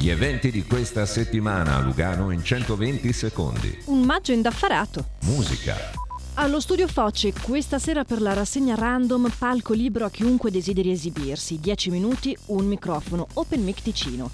Gli eventi di questa settimana a Lugano in 120 secondi. Un maggio indaffarato. Musica. Allo studio Foce, questa sera per la rassegna random palco libero a chiunque desideri esibirsi. 10 minuti, un microfono, Open Mic Ticino.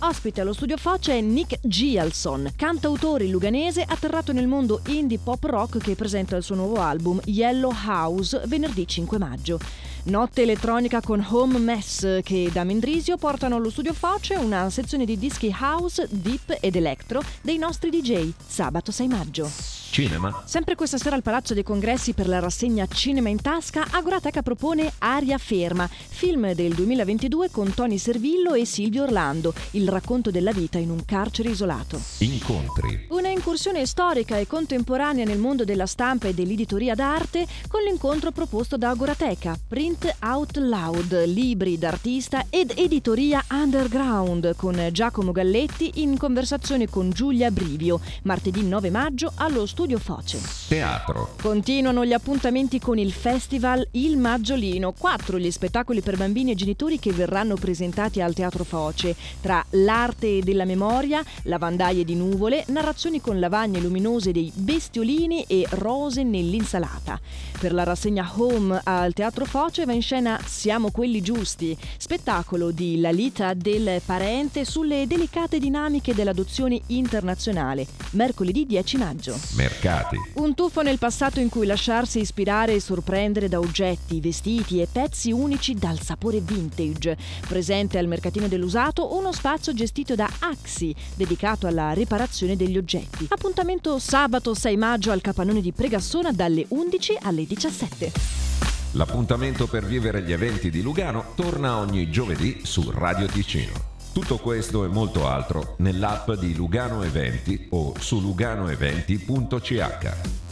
Ospite allo studio Foce è Nick Gialson, cantautore luganese atterrato nel mondo indie pop rock che presenta il suo nuovo album Yellow House venerdì 5 maggio. Notte elettronica con Home Mess che da Mendrisio portano allo studio Foce una sezione di dischi house, deep ed electro dei nostri DJ. Sabato 6 maggio. Cinema. Sempre questa sera al Palazzo dei Congressi per la rassegna Cinema in Tasca, Agorateca propone Aria Ferma, film del 2022 con Tony Servillo e Silvio Orlando, il racconto della vita in un carcere isolato. Incontri. Una incursione storica e contemporanea nel mondo della stampa e dell'editoria d'arte con l'incontro proposto da Agorateca, Print Out Loud, libri d'artista ed editoria underground con Giacomo Galletti in conversazione con Giulia Brivio, martedì 9 maggio allo studio Foce. Teatro. Continuano gli appuntamenti con il festival Il Maggiolino, quattro gli spettacoli per bambini e genitori che verranno presentati al Teatro Foce, tra l'arte della memoria, lavandaie di nuvole, narrazioni con lavagne luminose dei bestiolini e rose nell'insalata. Per la rassegna Home al Teatro Foce va in scena Siamo quelli giusti, spettacolo di Lalita del Parente sulle delicate dinamiche dell'adozione internazionale, mercoledì 10 maggio. Mercati. Un tuffo nel passato in cui lasciarsi ispirare e sorprendere da oggetti, vestiti e pezzi unici dal sapore vintage. Presente al mercatino dell'usato uno spazio gestito da Axi, dedicato alla riparazione degli oggetti. Appuntamento sabato 6 maggio al capannone di Pregassona dalle 11 alle 17. L'appuntamento per vivere gli eventi di Lugano torna ogni giovedì su Radio Ticino. Tutto questo e molto altro nell'app di Lugano Eventi o su luganoeventi.ch.